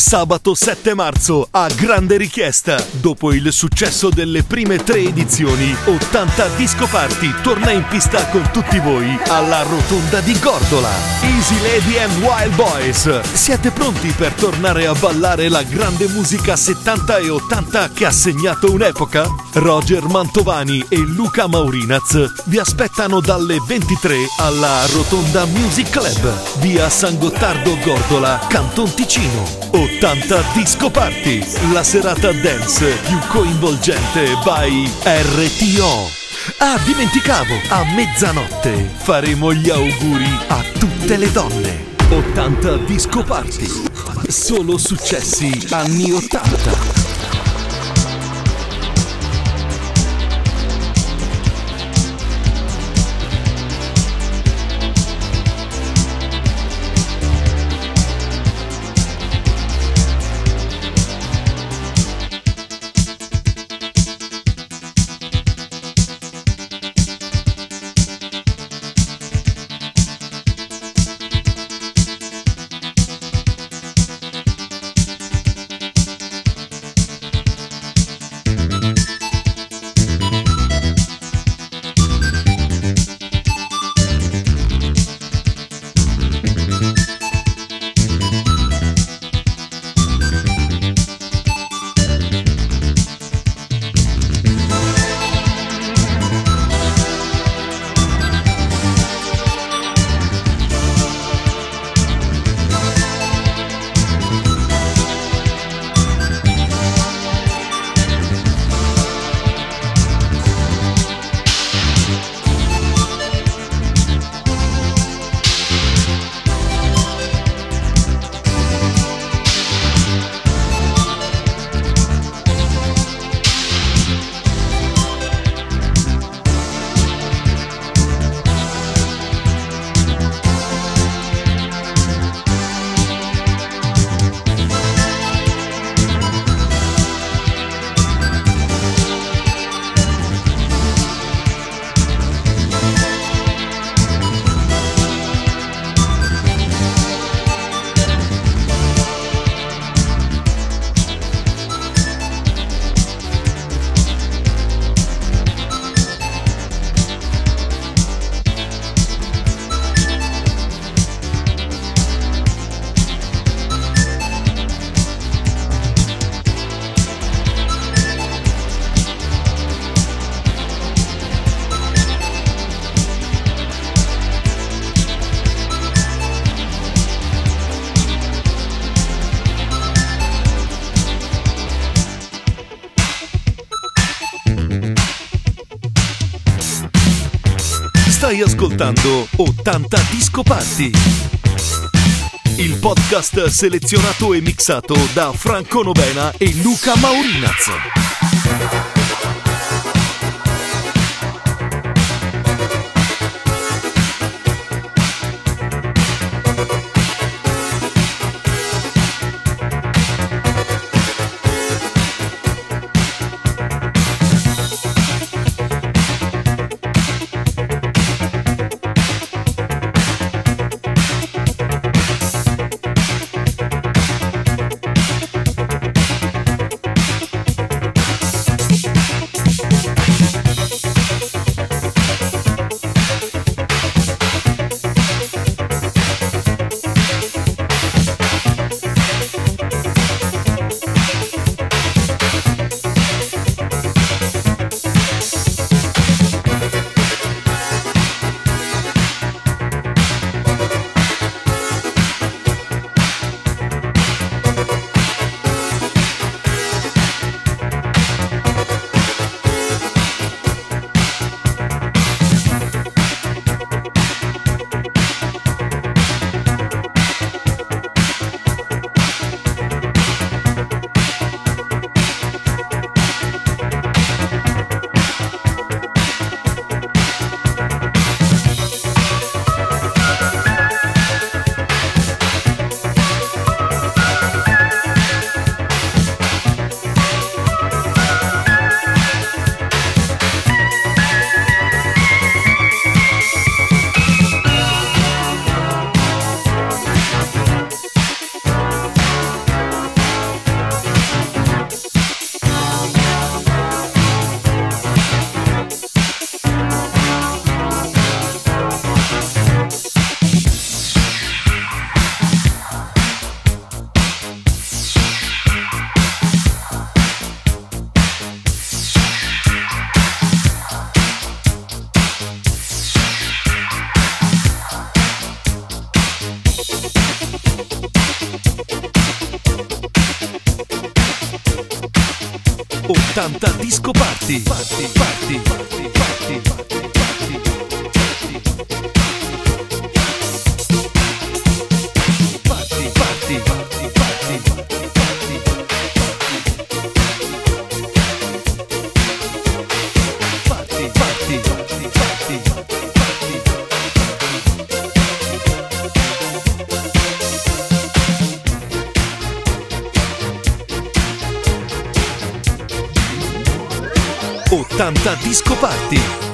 Sabato 7 marzo, a grande richiesta, dopo il successo delle prime tre edizioni, 80 Disco Party torna in pista con tutti voi alla Rotonda di Gordola. Easy Lady and Wild Boys, siete pronti per tornare a ballare la grande musica 70 e 80 che ha segnato un'epoca? Roger Mantovani e Luca Maurinaz vi aspettano dalle 23 alla Rotonda Music Club, via San Gottardo Gordola, Canton Ticino. 80 Disco Party, la serata dance più coinvolgente by RTO. Ah, dimenticavo, a mezzanotte faremo gli auguri a tutte le donne. 80 Disco Party, solo successi anni 80. Stai ascoltando 80 Disco Party. Il podcast selezionato e mixato da Franco Novena e Luca Maurinaz. 80 Disco Party. Party, party, party, party, party. 80 Disco Party.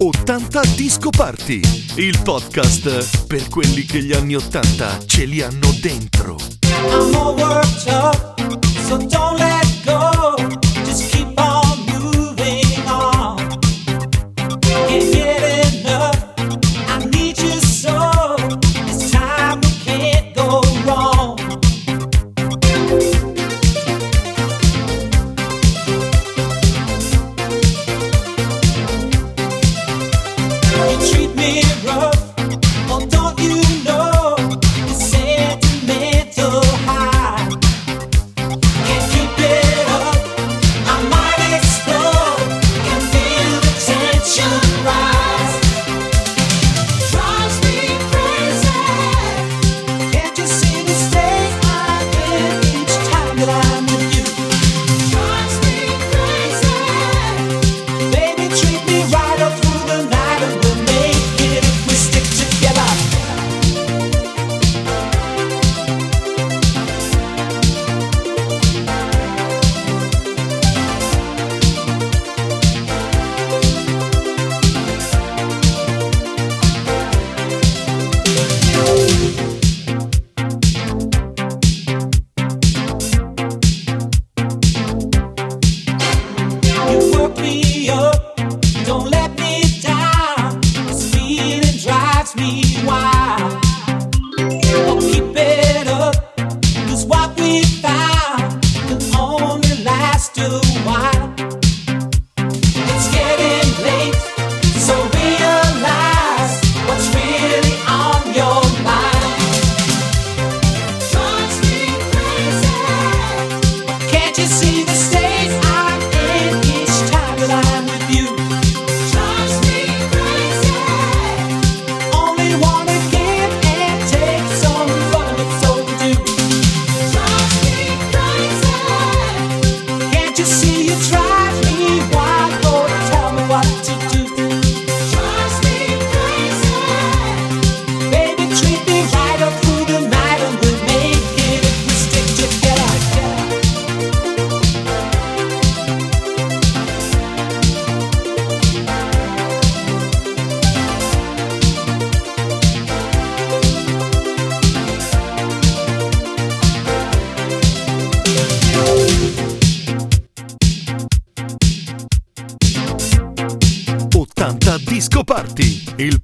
80 Disco Party, il podcast per quelli che gli anni 80 ce li hanno dentro. I'm a workshop, so don't let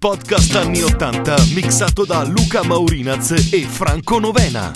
podcast anni 80 mixato da Luca Maurinaz e Franco Novena.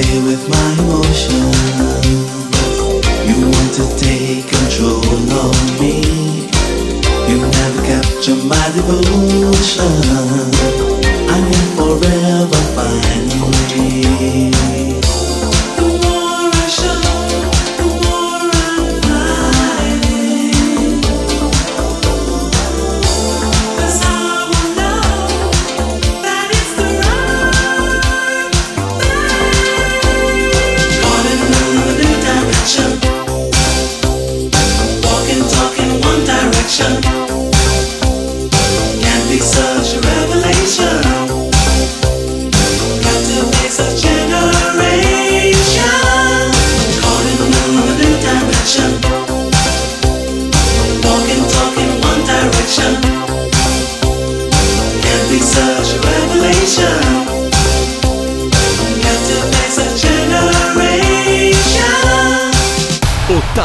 play with my emotions. You want to take control of me. You never capture my devotion.